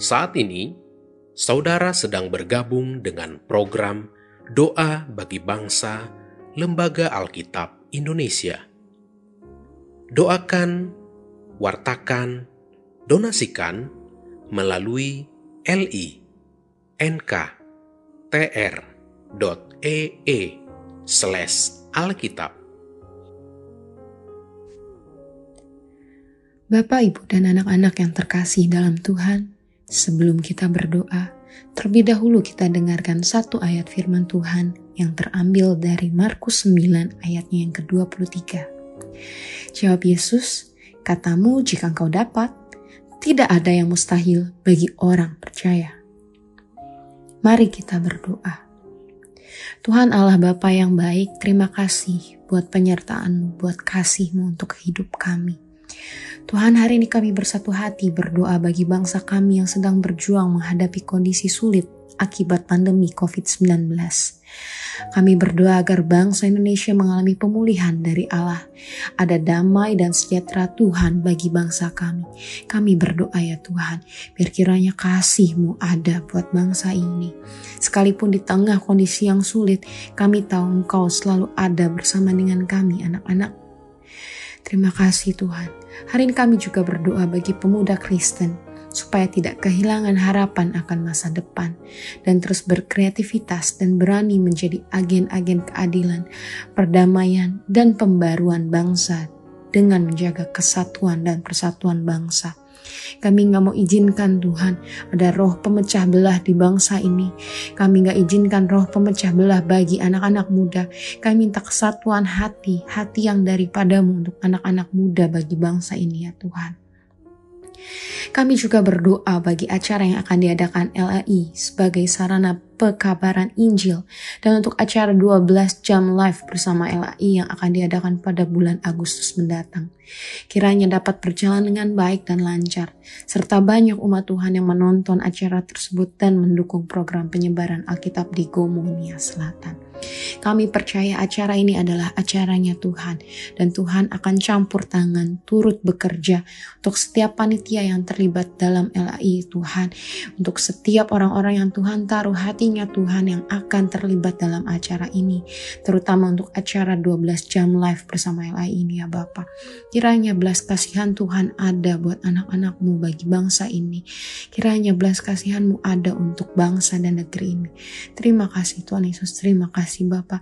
Saat ini, saudara sedang bergabung dengan program Doa bagi Bangsa Lembaga Alkitab Indonesia. Doakan, wartakan, donasikan melalui li nk.tr.ee slash alkitab. Bapak, Ibu, dan anak-anak yang terkasih dalam Tuhan, Sebelum kita berdoa, terlebih dahulu kita dengarkan satu ayat firman Tuhan yang terambil dari Markus 9 ayatnya yang ke-23. Jawab Yesus, katamu jika engkau dapat, tidak ada yang mustahil bagi orang percaya. Mari kita berdoa. Tuhan Allah Bapa yang baik, terima kasih buat penyertaanmu, buat kasihmu untuk hidup kami. Tuhan hari ini kami bersatu hati berdoa bagi bangsa kami yang sedang berjuang menghadapi kondisi sulit akibat pandemi COVID-19. Kami berdoa agar bangsa Indonesia mengalami pemulihan dari Allah. Ada damai dan sejahtera Tuhan bagi bangsa kami. Kami berdoa ya Tuhan, biar kiranya kasih-Mu ada buat bangsa ini. Sekalipun di tengah kondisi yang sulit, kami tahu Engkau selalu ada bersama dengan kami anak-anak. Terima kasih Tuhan. Hari ini kami juga berdoa bagi pemuda Kristen supaya tidak kehilangan harapan akan masa depan dan terus berkreativitas dan berani menjadi agen-agen keadilan, perdamaian, dan pembaruan bangsa dengan menjaga kesatuan dan persatuan bangsa. Kami nggak mau izinkan Tuhan ada roh pemecah belah di bangsa ini. Kami nggak izinkan roh pemecah belah bagi anak-anak muda. Kami minta kesatuan hati, hati yang daripadamu untuk anak-anak muda bagi bangsa ini ya Tuhan. Kami juga berdoa bagi acara yang akan diadakan LAI sebagai sarana pekabaran Injil dan untuk acara 12 jam live bersama LAI yang akan diadakan pada bulan Agustus mendatang. Kiranya dapat berjalan dengan baik dan lancar, serta banyak umat Tuhan yang menonton acara tersebut dan mendukung program penyebaran Alkitab di Gomonia Selatan. Kami percaya acara ini adalah acaranya Tuhan dan Tuhan akan campur tangan turut bekerja untuk setiap panitia yang terlibat dalam LAI Tuhan, untuk setiap orang-orang yang Tuhan taruh hatinya Tuhan yang akan terlibat dalam acara ini, terutama untuk acara 12 jam live bersama LAI ini ya Bapak. Kiranya belas kasihan Tuhan ada buat anak-anakmu bagi bangsa ini. Kiranya belas kasihanmu ada untuk bangsa dan negeri ini. Terima kasih Tuhan Yesus, terima kasih kasih Bapa.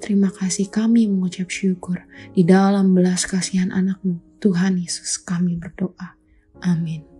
Terima kasih kami mengucap syukur di dalam belas kasihan anakmu. Tuhan Yesus kami berdoa. Amin.